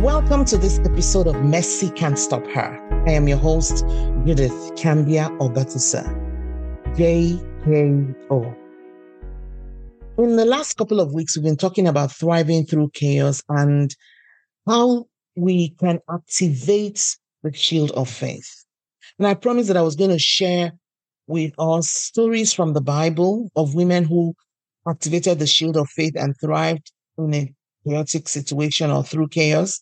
Welcome to this episode of Messy Can't Stop Her. I am your host, Judith Kambia Obatusa. JKO. In the last couple of weeks, we've been talking about thriving through chaos and how we can activate the shield of faith. And I promised that I was going to share with us stories from the Bible of women who activated the shield of faith and thrived in a chaotic situation or through chaos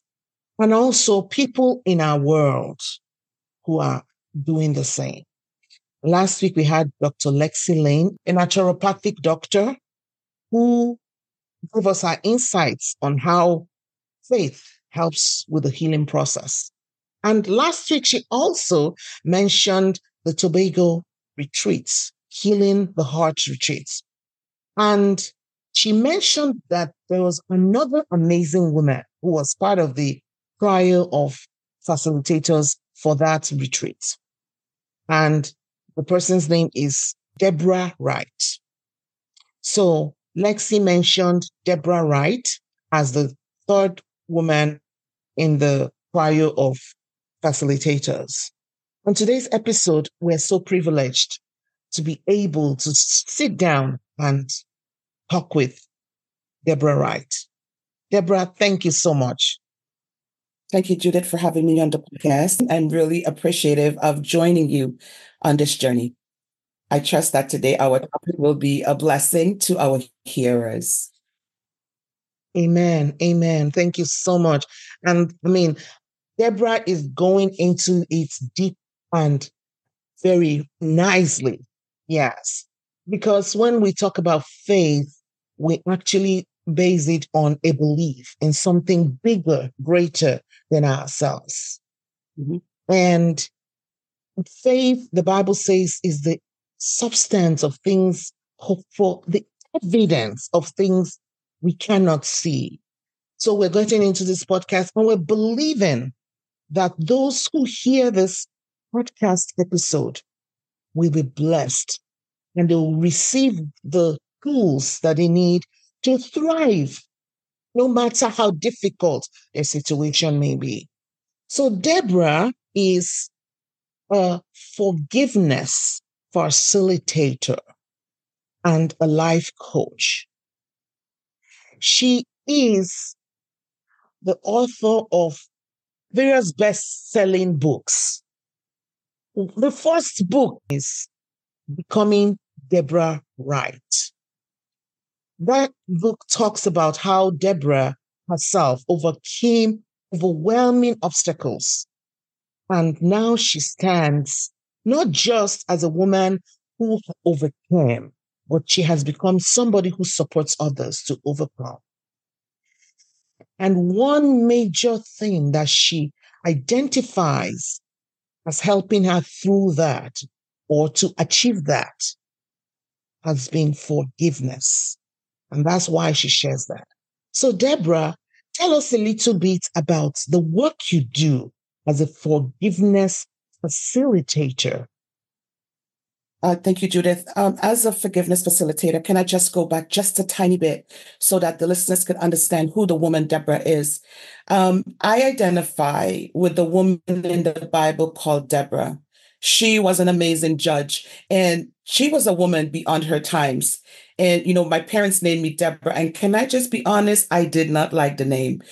and also people in our world who are doing the same. Last week, we had Dr. Lexi Lane, a naturopathic doctor who gave us our insights on how faith helps with the healing process. And last week, she also mentioned the Tobago retreats, healing the heart retreats. And she mentioned that there was another amazing woman who was part of the trial of facilitators for that retreat. And the person's name is Deborah Wright. So Lexi mentioned Deborah Wright as the third woman in the trial of facilitators. On today's episode, we're so privileged to be able to sit down and talk with Deborah Wright. Deborah, thank you so much Thank you, Judith, for having me on the podcast. I'm really appreciative of joining you on this journey. I trust that today our topic will be a blessing to our hearers. Amen. Amen. Thank you so much. And I mean, Deborah is going into it deep and very nicely. Yes. Because when we talk about faith, we actually base it on a belief in something bigger, greater than ourselves. Mm-hmm. And faith, the Bible says, is the substance of things hoped for, the evidence of things we cannot see. So we're getting into this podcast and we're believing that those who hear this podcast episode will be blessed and they will receive the tools that they need to thrive, no matter how difficult their situation may be. So Deborah is a forgiveness facilitator and a life coach. She is the author of various best selling books. The first book is Becoming Deborah Wright. That book talks about how Deborah herself overcame overwhelming obstacles. And now she stands not just as a woman who overcame, but she has become somebody who supports others to overcome. And one major thing that she identifies as helping her through that or to achieve that has been forgiveness. And that's why she shares that. So, Deborah, tell us a little bit about the work you do as a forgiveness facilitator. Uh, thank you, Judith. Um, as a forgiveness facilitator, can I just go back just a tiny bit so that the listeners can understand who the woman Deborah is? Um, I identify with the woman in the Bible called Deborah. She was an amazing judge and she was a woman beyond her times. And, you know, my parents named me Deborah. And can I just be honest? I did not like the name.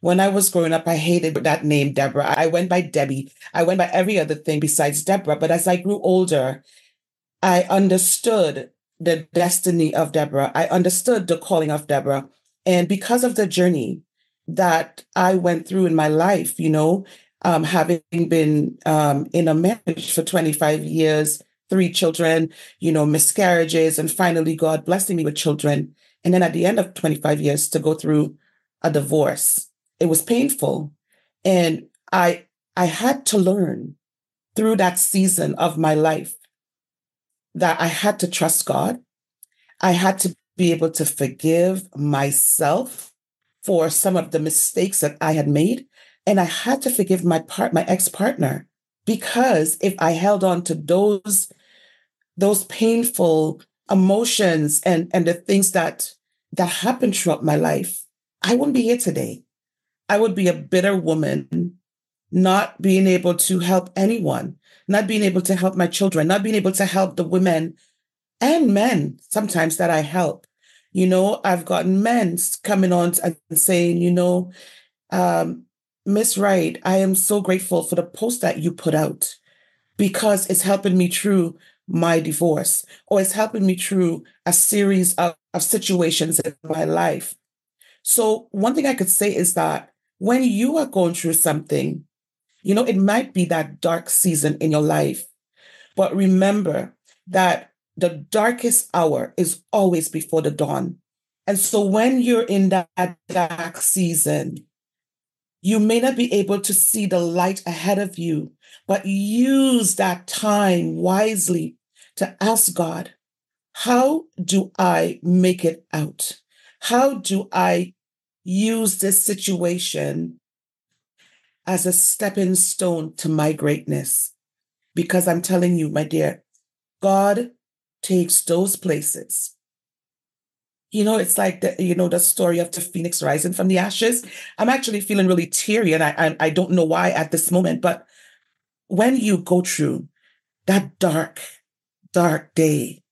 When I was growing up, I hated that name, Deborah. I went by Debbie. I went by every other thing besides Deborah. But as I grew older, I understood the destiny of Deborah. I understood the calling of Deborah. And because of the journey that I went through in my life, you know, um, having been um, in a marriage for 25 years, three children, you know, miscarriages, and finally God blessing me with children. And then at the end of 25 years to go through a divorce. It was painful. And I I had to learn through that season of my life that I had to trust God. I had to be able to forgive myself for some of the mistakes that I had made and I had to forgive my part, my ex-partner, because if I held on to those, those painful emotions and, and the things that, that happened throughout my life, I wouldn't be here today. I would be a bitter woman, not being able to help anyone, not being able to help my children, not being able to help the women and men sometimes that I help. You know, I've gotten men coming on and saying, you know, um, Miss Wright, I am so grateful for the post that you put out because it's helping me through my divorce or it's helping me through a series of, of situations in my life. So, one thing I could say is that when you are going through something, you know, it might be that dark season in your life, but remember that the darkest hour is always before the dawn. And so, when you're in that dark season, you may not be able to see the light ahead of you, but use that time wisely to ask God, how do I make it out? How do I use this situation as a stepping stone to my greatness? Because I'm telling you, my dear, God takes those places you know, it's like the you know the story of the phoenix rising from the ashes. I'm actually feeling really teary, and I I, I don't know why at this moment. But when you go through that dark, dark day,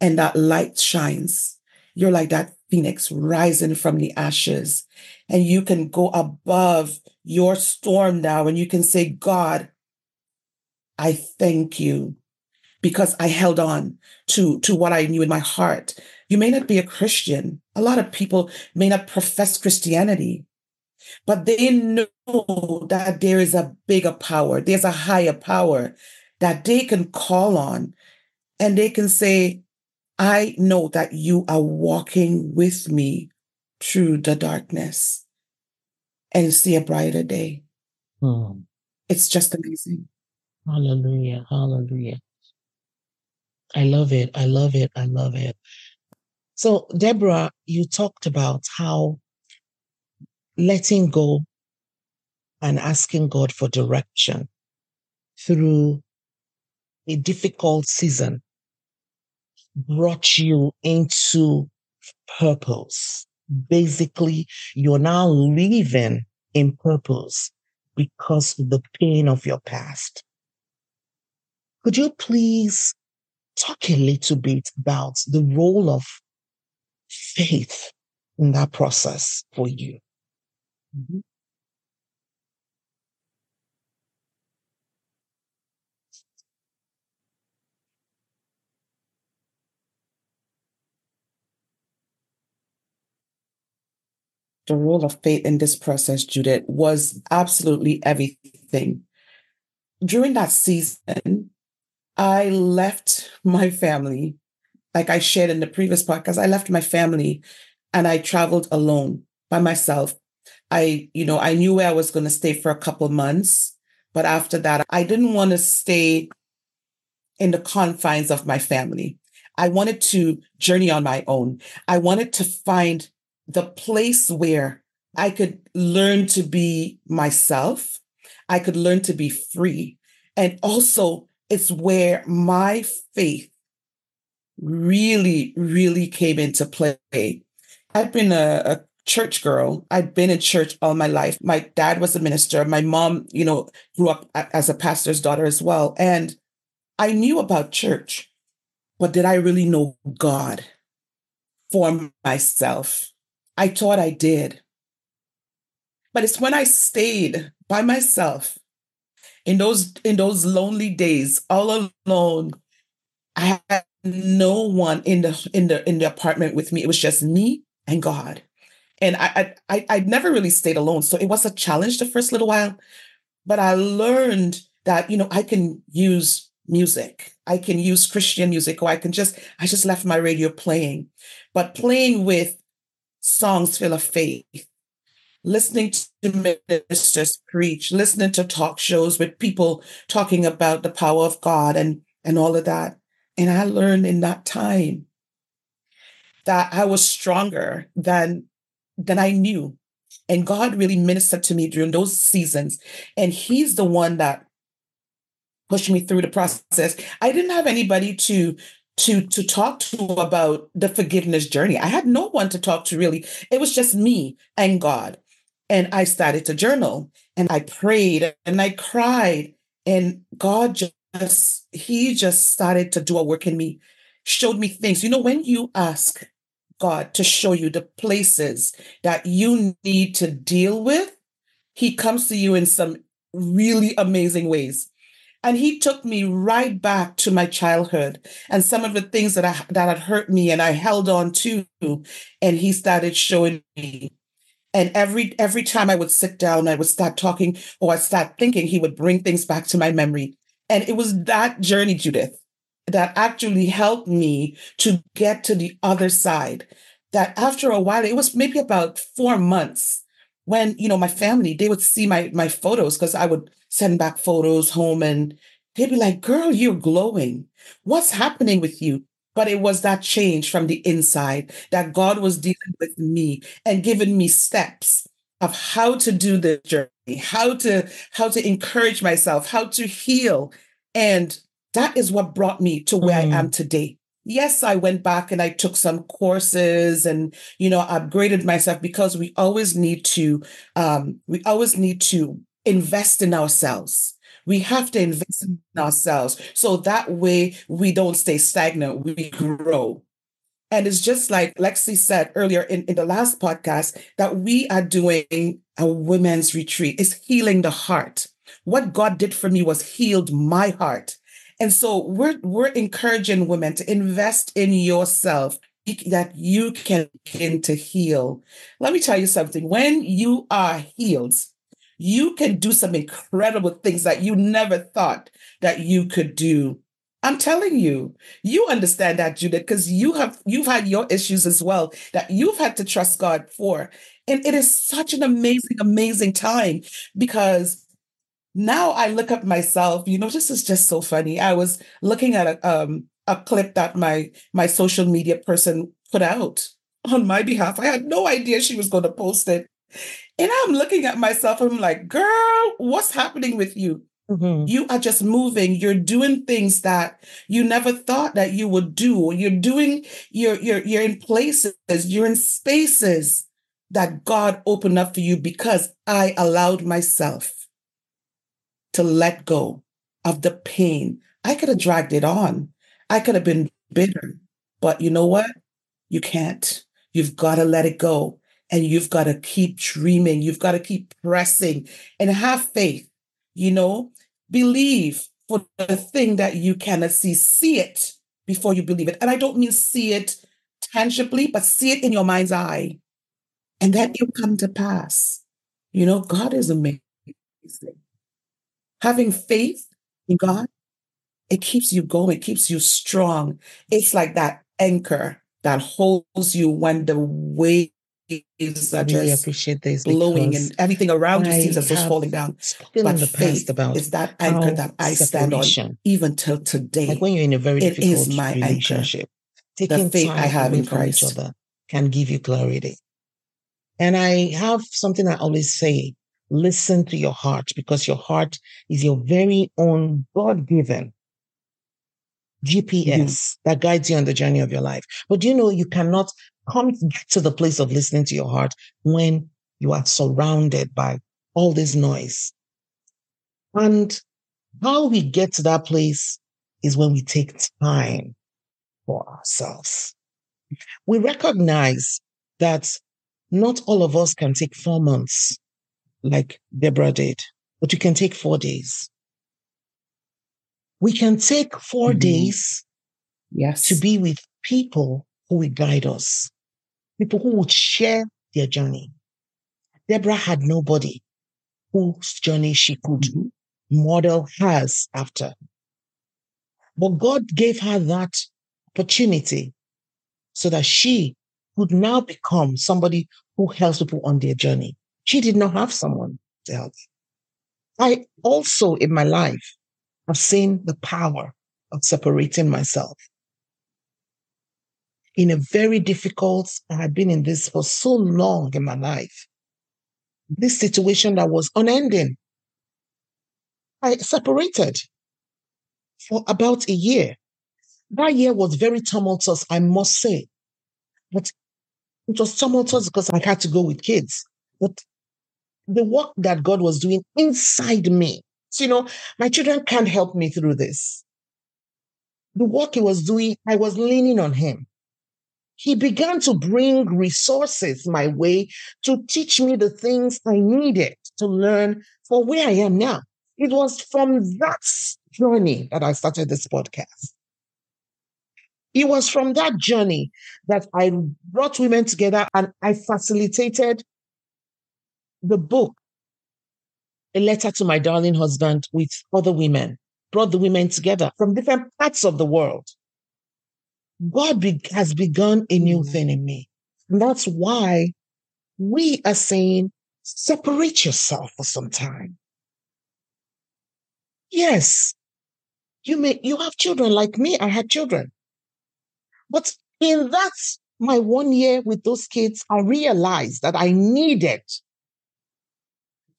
and that light shines, you're like that phoenix rising from the ashes, and you can go above your storm now, and you can say, God, I thank you because I held on to, to what I knew in my heart. You may not be a Christian. A lot of people may not profess Christianity, but they know that there is a bigger power. There's a higher power that they can call on and they can say, I know that you are walking with me through the darkness and see a brighter day. Hmm. It's just amazing. Hallelujah. Hallelujah. I love it. I love it. I love it. So, Deborah, you talked about how letting go and asking God for direction through a difficult season brought you into purpose. Basically, you're now living in purpose because of the pain of your past. Could you please talk a little bit about the role of faith in that process for you. Mm-hmm. The role of faith in this process, Judith, was absolutely everything. During that season, I left my family, like I shared in the previous podcast, I left my family and I traveled alone by myself. I, you know, I knew where I was going to stay for a couple months, but after that, I didn't want to stay in the confines of my family. I wanted to journey on my own. I wanted to find the place where I could learn to be myself. I could learn to be free and also it's where my faith really, really came into play. I've been a, a church girl. I'd been in church all my life. My dad was a minister. My mom, you know, grew up as a pastor's daughter as well. And I knew about church, but did I really know God for myself? I thought I did. But it's when I stayed by myself in those in those lonely days, all alone, I had no one in the in the in the apartment with me. It was just me and God. And I I I never really stayed alone. So it was a challenge the first little while. But I learned that, you know, I can use music. I can use Christian music, or I can just, I just left my radio playing, but playing with songs full of faith, listening to ministers preach, listening to talk shows with people talking about the power of God and, and all of that. And I learned in that time that I was stronger than, than I knew. And God really ministered to me during those seasons. And He's the one that pushed me through the process. I didn't have anybody to to to talk to about the forgiveness journey. I had no one to talk to really. It was just me and God. And I started to journal and I prayed and I cried and God just he just started to do a work in me, showed me things. You know when you ask God to show you the places that you need to deal with, he comes to you in some really amazing ways. And he took me right back to my childhood and some of the things that I, that had hurt me and I held on to. And he started showing me. And every every time I would sit down, I would start talking or I'd start thinking, he would bring things back to my memory. And it was that journey, Judith, that actually helped me to get to the other side. That after a while, it was maybe about four months when you know my family they would see my my photos because i would send back photos home and they'd be like girl you're glowing what's happening with you but it was that change from the inside that god was dealing with me and giving me steps of how to do the journey how to how to encourage myself how to heal and that is what brought me to where mm. i am today yes, I went back and I took some courses and, you know, upgraded myself because we always need to, um, we always need to invest in ourselves. We have to invest in ourselves. So that way we don't stay stagnant, we grow. And it's just like Lexi said earlier in, in the last podcast that we are doing a women's retreat. It's healing the heart. What God did for me was healed my heart. And so we're we're encouraging women to invest in yourself that you can begin to heal. Let me tell you something. When you are healed, you can do some incredible things that you never thought that you could do. I'm telling you, you understand that, Judith, because you have you've had your issues as well that you've had to trust God for. And it is such an amazing, amazing time because now I look at myself, you know, this is just so funny. I was looking at a um a clip that my my social media person put out on my behalf. I had no idea she was going to post it. And I'm looking at myself, I'm like, girl, what's happening with you? Mm-hmm. You are just moving. You're doing things that you never thought that you would do. You're doing, you're, you're, you're in places, you're in spaces that God opened up for you because I allowed myself to let go of the pain. I could have dragged it on. I could have been bitter. But you know what? You can't. You've got to let it go. And you've got to keep dreaming. You've got to keep pressing and have faith. You know, believe for the thing that you cannot see. See it before you believe it. And I don't mean see it tangibly, but see it in your mind's eye. And that will come to pass. You know, God is amazing having faith in God, it keeps you going, it keeps you strong. It's like that anchor that holds you when the waves are really just appreciate this blowing and everything around you seems as though falling down. But past about is that anchor that I stand on even till today. Like when you're in a very it difficult is my relationship, anchor. taking the faith I have in Christ each other can give you clarity. And I have something I always say listen to your heart because your heart is your very own God given GPS mm-hmm. that guides you on the journey of your life. But you know, you cannot come to the place of listening to your heart when you are surrounded by all this noise. And how we get to that place is when we take time for ourselves. We recognize that not all of us can take four months like Deborah did, but you can take four days. We can take 4 mm-hmm. days yes. to be with people who will guide us, people who would share their journey. Deborah had nobody whose journey she could mm-hmm. model hers after. But God gave her that opportunity so that she could now become somebody who helps people on their journey. She did not have someone to help. I also, in my life, have seen the power of separating myself. In a very difficult, I had been in this for so long in my life. This situation that was unending. I separated for about a year. that year was very tumultuous, I must say. But it was tumultuous because I had to go with kids. But the work that God was doing inside me, so, you know, my children can't help me through this. The work he was doing, I was leaning on him. He began to bring resources my way to teach me the things I needed to learn for where I am now. It was from that journey that I started this podcast. It was from that journey that I brought women together and I facilitated the book, A Letter to My Darling Husband, with other women, brought the women together from different parts of the world. God be- has begun a new Mm. thing in me. And that's why we are saying, separate yourself for some time. Yes, you may, you have children like me. I had children. But in that, my one year with those kids, I realized that I needed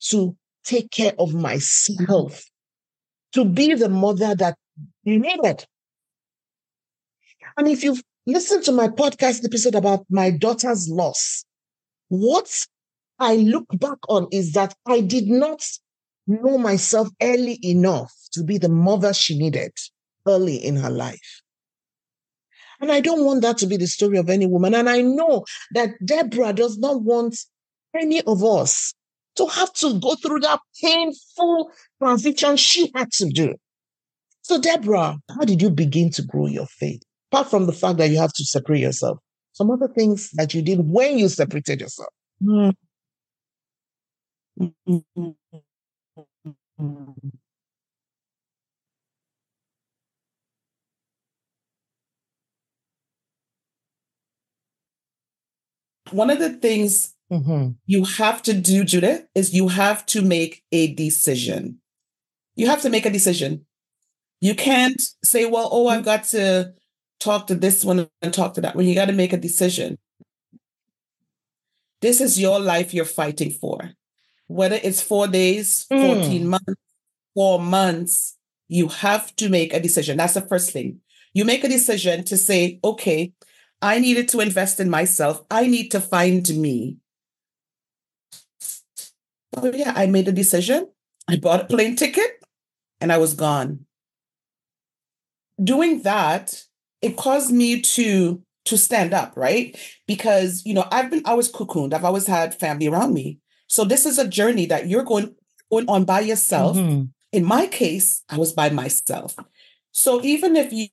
to take care of myself, to be the mother that you needed. And if you've listened to my podcast episode about my daughter's loss, what I look back on is that I did not know myself early enough to be the mother she needed early in her life. And I don't want that to be the story of any woman. And I know that Deborah does not want any of us to have to go through that painful transition she had to do. So, Deborah, how did you begin to grow your faith? Apart from the fact that you have to separate yourself, some other things that you did when you separated yourself. Mm. One of the things Mhm. you have to do, Judith, is you have to make a decision. You have to make a decision. You can't say, well, oh, I've got to talk to this one and talk to that one. You got to make a decision. This is your life you're fighting for. Whether it's four days, 14 Mm. months, four months, you have to make a decision. That's the first thing. You make a decision to say, okay, I needed to invest in myself. I need to find me. Oh, yeah, I made a decision. I bought a plane ticket and I was gone. Doing that, it caused me to to stand up, right? Because you know, I've been I was cocooned. I've always had family around me. So this is a journey that you're going going on by yourself. Mhm. In my case, I was by myself. So even if you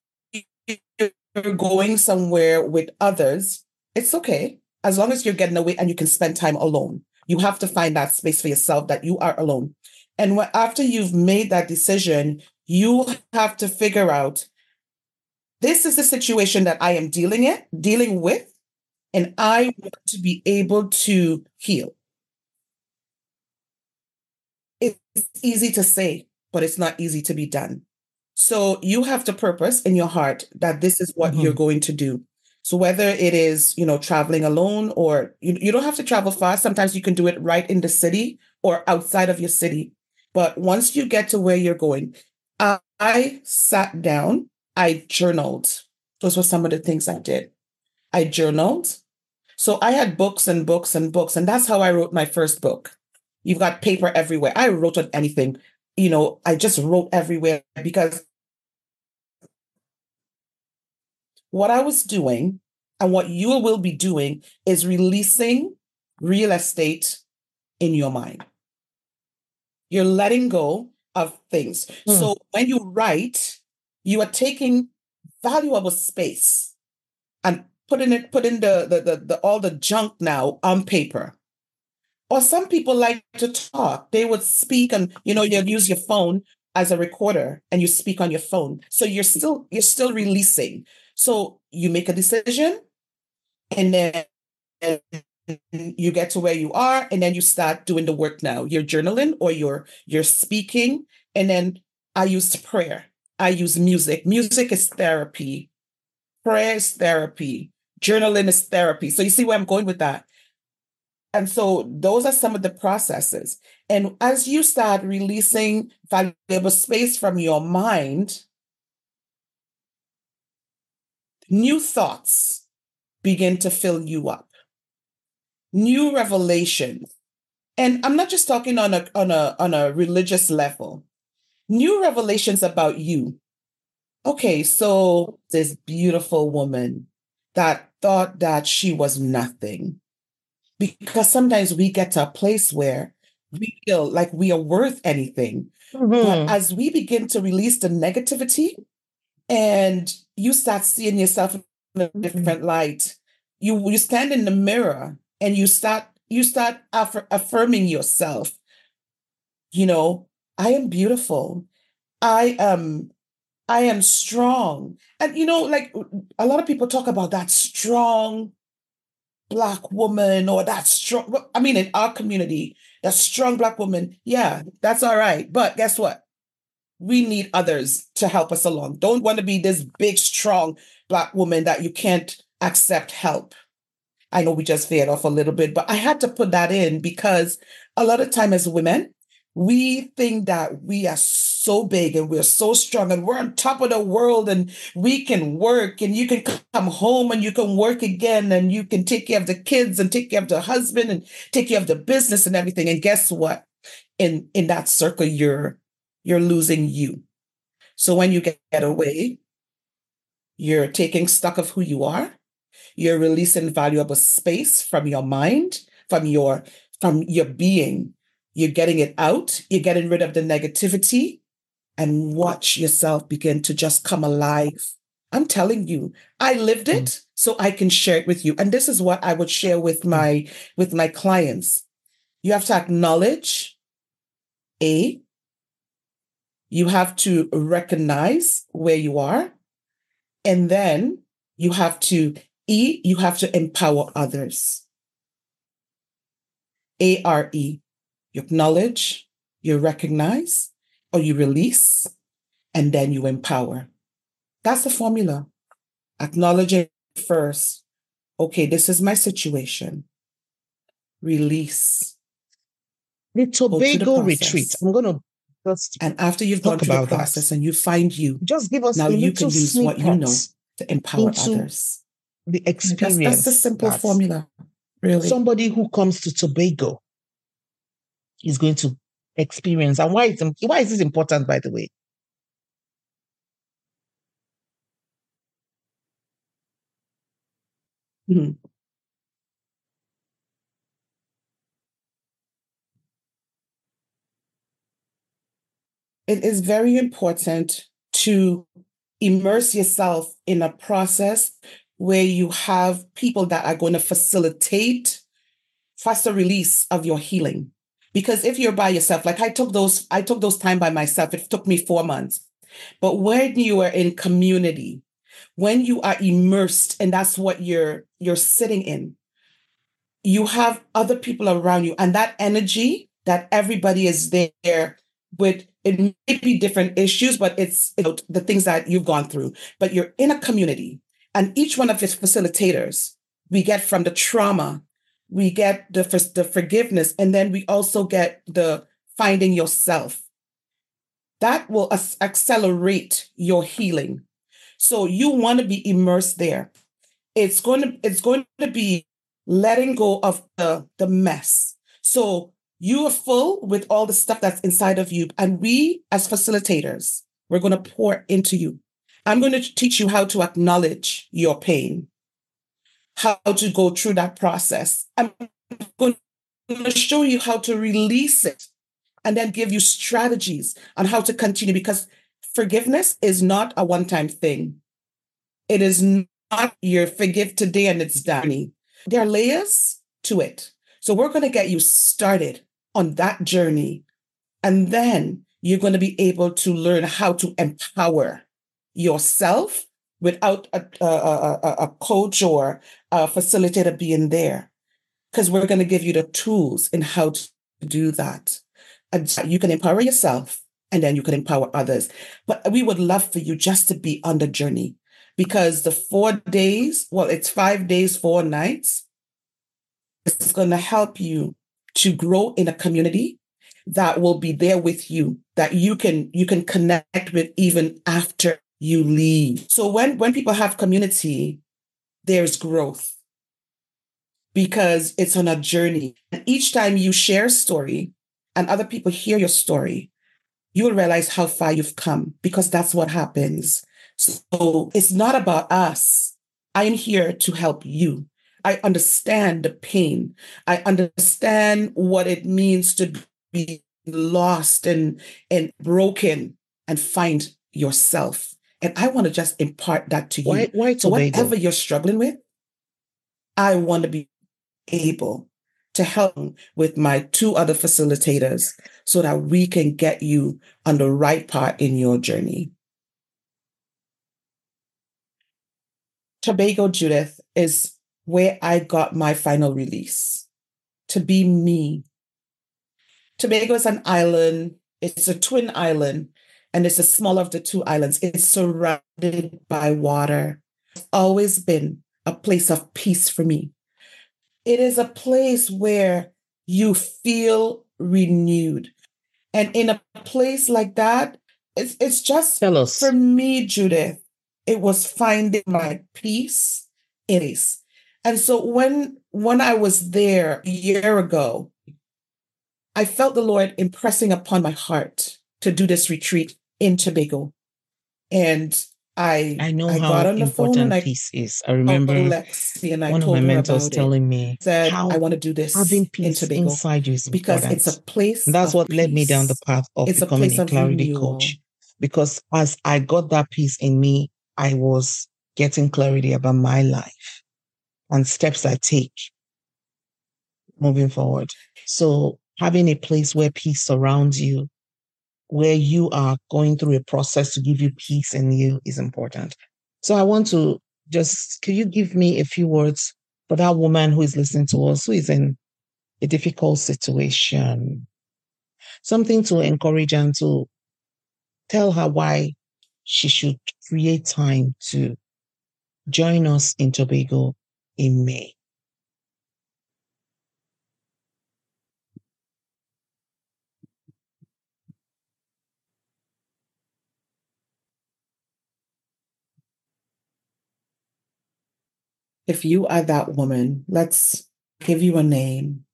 you're going somewhere with others, it's okay as long as you're getting away and you can spend time alone. You have to find that space for yourself that you are alone. And when, after you've made that decision, you have to figure out this is the situation that I am dealing it, dealing with, and I want to be able to heal. It's easy to say, but it's not easy to be done. So you have to purpose in your heart that this is what you're mm-hmm. going to do. So whether it is, you know, traveling alone or you, you don't have to travel far. Sometimes you can do it right in the city or outside of your city. But once you get to where you're going, I, I sat down, I journaled. Those were some of the things I did. I journaled. So I had books and books and books, and that's how I wrote my first book. You've got paper everywhere. I wrote on anything. You know, I just wrote everywhere because what I was doing and what you will be doing is releasing real estate in your mind. You're letting go of things. Mm. So when you write, you are taking valuable space and putting it, putting the, the, the, the all the junk now on paper. Or some people like to talk. They would speak and you know, you'll use your phone as a recorder and you speak on your phone. So you're still you're still releasing. So you make a decision and then you get to where you are and then you start doing the work now. You're journaling or you're you're speaking and then I used prayer. I use music. Music is therapy. Prayer is therapy. Journaling is therapy. So you see where I'm going with that. And so those are some of the processes. And as you start releasing valuable space from your mind, new thoughts begin to fill you up, new revelations. And I'm not just talking on a, on a, on a religious level, new revelations about you. Okay, so this beautiful woman that thought that she was nothing. Because sometimes we get to a place where we feel like we are worth anything. Mm-hmm. But as we begin to release the negativity and you start seeing yourself in a mm-hmm. different light, you you stand in the mirror and you start you start aff- affirming yourself. You know, I am beautiful. I am I am strong. And you know, like a lot of people talk about that strong black woman or that strong I mean in our community, that strong black woman. Yeah, that's all right. But guess what? We need others to help us along. Don't want to be this big, strong black woman that you can't accept help. I know we just veered off a little bit, but I had to put that in because a lot of time as women, we think that we are so big and we're so strong and we're on top of the world and we can work and you can come home and you can work again and you can take care of the kids and take care of the husband and take care of the business and everything. And guess what? In in that circle, you're you're losing you. So when you get away, you're taking stock of who you are. You're releasing valuable space from your mind, from your from your being you're getting it out, you're getting rid of the negativity, and watch yourself begin to just come alive. I'm telling you, I lived it mm. so I can share it with you. And this is what I would share with mm. my with my clients. You have to acknowledge A, you have to recognize where you are, and then you have to E, you have to empower others. A R E you acknowledge, you recognize, or you release, and then you empower. That's the formula. Acknowledge it first. Okay, this is my situation. Release. The Tobago the retreat. I'm going to just and after you've gone through the process that. and you find you, just give us now you can use what you know to empower others. The experience. That's, that's the simple formula. Really, somebody who comes to Tobago is going to experience. And why is, why is this important, by the way? Mm-hmm. It is very important to immerse yourself in a process where you have people that are going to facilitate faster release of your healing. Because if you're by yourself, like I took those, I took those time by myself. It took me four months. But when you are in community, when you are immersed and that's what you're you're sitting in, you have other people around you, and that energy that everybody is there with it may be different issues, but it's you know, the things that you've gone through. But you're in a community, and each one of its facilitators, we get from the trauma we get the, the forgiveness, and then we also get the finding yourself. That will accelerate your healing. So you want to be immersed there. It's going to it's going to be letting go of the the mess. So you are full with all the stuff that's inside of you, and we as facilitators, we're going to pour into you. I'm going to teach you how to acknowledge your pain how to go through that process. I'm going to show you how to release it and then give you strategies on how to continue because forgiveness is not a one time thing. It is not your forgive today and it's done. There are layers to it. So we're going to get you started on that journey. And then you're going to be able to learn how to empower yourself without a, a, a, a coach or a facilitator being there because we're going to give you the tools in how to do that. And you can empower yourself and then you can empower others. But we would love for you just to be on the journey because the four days, well, it's five days, four nights, it's going to help you to grow in a community that will be there with you that you can you can connect with even after you leave. So when when people have community, there's growth because it's on a journey. And each time you share a story and other people hear your story, you will realize how far you've come because that's what happens. So it's not about us. I am here to help you. I understand the pain. I understand what it means to be lost and, and broken and find yourself. And I want to just impart that to you. Why, why so whatever you're struggling with, I want to be able to help with my two other facilitators so that we can get you on the right part in your journey. Tobago Judith is where I got my final release to be me. Tobago is an island, it's a twin island, and it's the smaller of the two islands. It's surrounded by water. It's always been a place of peace for me. It is a place where you feel renewed. And in a place like that, it's, it's just for me, Judith, it was finding my peace in peace. And so when when I was there a year ago, I felt the Lord impressing upon my heart to do this retreat in Tobago. And I I know I how got on the phone important and I peace is. I remember Lexi and I one of my mentors telling me Said how I want to do this having in Tobago inside you is because important. it's a place. And that's what led me down the path of It's a becoming place a clarity renewal. coach. Because as I got that peace in me, I was getting clarity about my life and steps I take moving forward. So having a place where peace surrounds you, where you are going through a process to give you peace in you is important. So I want to just, can you give me a few words for that woman who is listening to us, who is in a difficult situation? Something to encourage and to tell her why she should create time to join us in Tobago in May. If you are that woman, let's give you a name.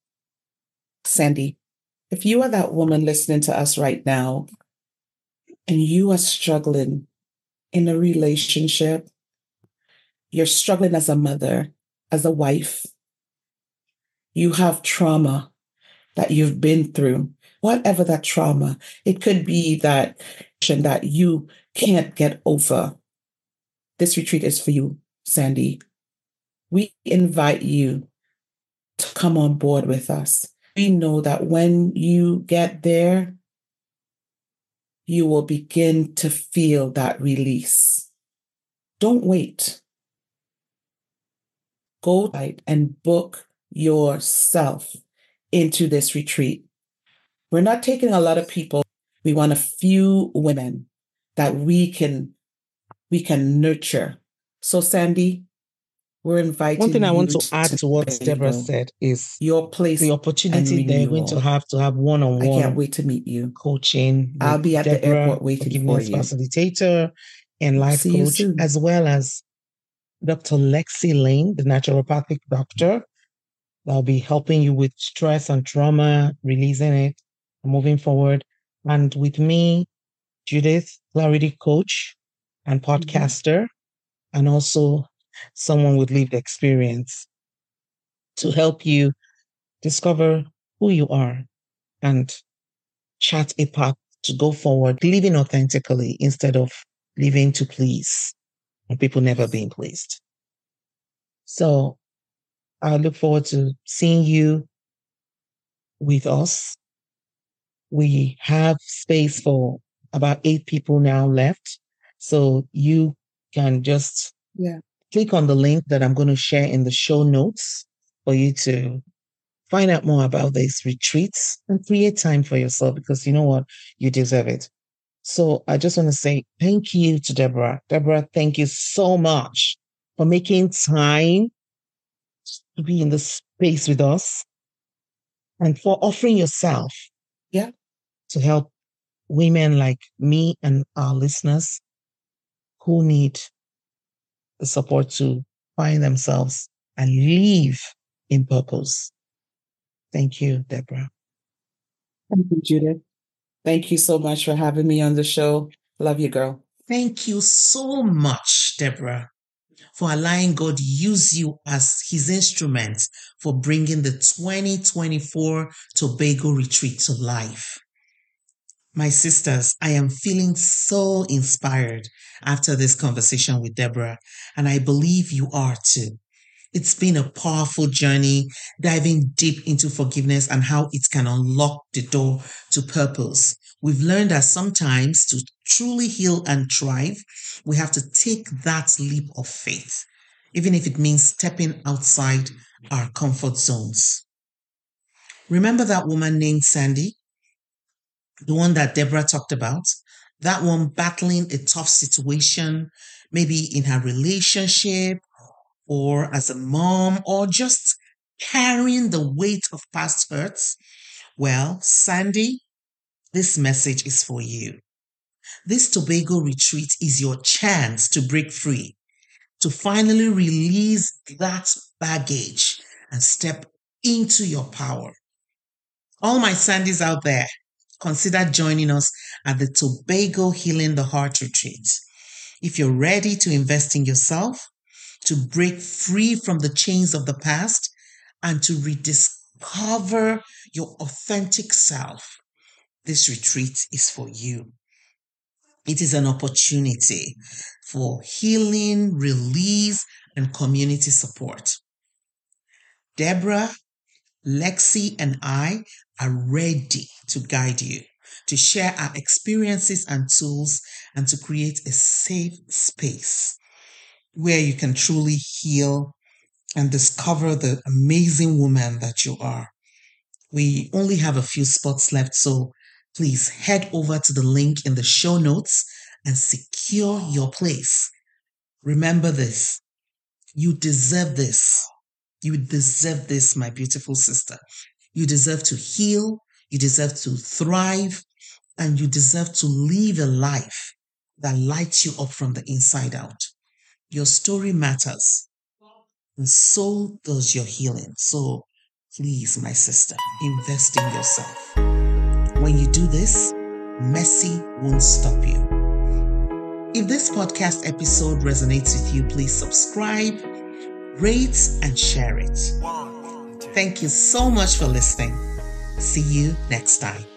Sandy. If you are that woman listening to us right now and you are struggling in a relationship, you're struggling as a mother, as a wife, you have trauma that you've been through, whatever that trauma, it could be that that you can't get over. This retreat is for you, Sandy. We invite you to come on board with us. We know that when you get there, you will begin to feel that release. Don't wait. Go and book yourself into this retreat. We're not taking a lot of people. We want a few women that we can we can nurture. So Sandy, we're inviting One thing I want you to add to what Deborah said is Your place. the opportunity they're going to have to have one-on-one I can't wait to meet you. coaching. I'll be at the airport waiting for you. facilitator and life See coach, as well as Dr. Lexi Lane, the naturopathic doctor. That'll be helping you with stress and trauma, releasing it, moving forward. And with me, Judith, clarity coach and Mm-hmm. podcaster, and also someone with lived experience to help you discover who you are and chart a path to go forward, living authentically instead of living to please and people never being pleased. So I look forward to seeing you with us. We have space for about eight people now left. So you can just Yeah. Click on the link that I'm going to share in the show notes for you to find out more about these retreats and create time for yourself because you know what? You deserve it. So I just want to say thank you to Deborah. Deborah, thank you so much for making time to be in the space with us and for offering yourself. Yeah. To help women like me and our listeners who need the support to find themselves and live in purpose. Thank you, Deborah. Thank you, Judith. Thank you so much for having me on the show. Love you, girl. Thank you so much, Deborah, for allowing God use you as his instrument for bringing the 2024 Tobago retreat to life. My sisters, I am feeling so inspired after this conversation with Deborah, and I believe you are too. It's been a powerful journey diving deep into forgiveness and how it can unlock the door to purpose. We've learned that sometimes to truly heal and thrive, we have to take that leap of faith, even if it means stepping outside our comfort zones. Remember that woman named Sandy? The one that Deborah talked about, that one battling a tough situation, maybe in her relationship or as a mom or just carrying the weight of past hurts. Well, Sandy, this message is for you. This Tobago retreat is your chance to break free, to finally release that baggage and step into your power. All my Sandys out there, consider joining us at the Tobago Healing the Heart Retreat. If you're ready to invest in yourself, to break free from the chains of the past, and to rediscover your authentic self, this retreat is for you. It is an opportunity for healing, release, and community support. Deborah Lexi and I are ready to guide you, to share our experiences and tools, and to create a safe space where you can truly heal and discover the amazing woman that you are. We only have a few spots left, so please head over to the link in the show notes and secure your place. Remember this you deserve this. You deserve this, my beautiful sister. You deserve to heal, you deserve to thrive, and you deserve to live a life that lights you up from the inside out. Your story matters, and so does your healing. So please, my sister, invest in yourself. When you do this, mercy won't stop you. If this podcast episode resonates with you, please subscribe rate, and share it. Thank you so much for listening. See you next time.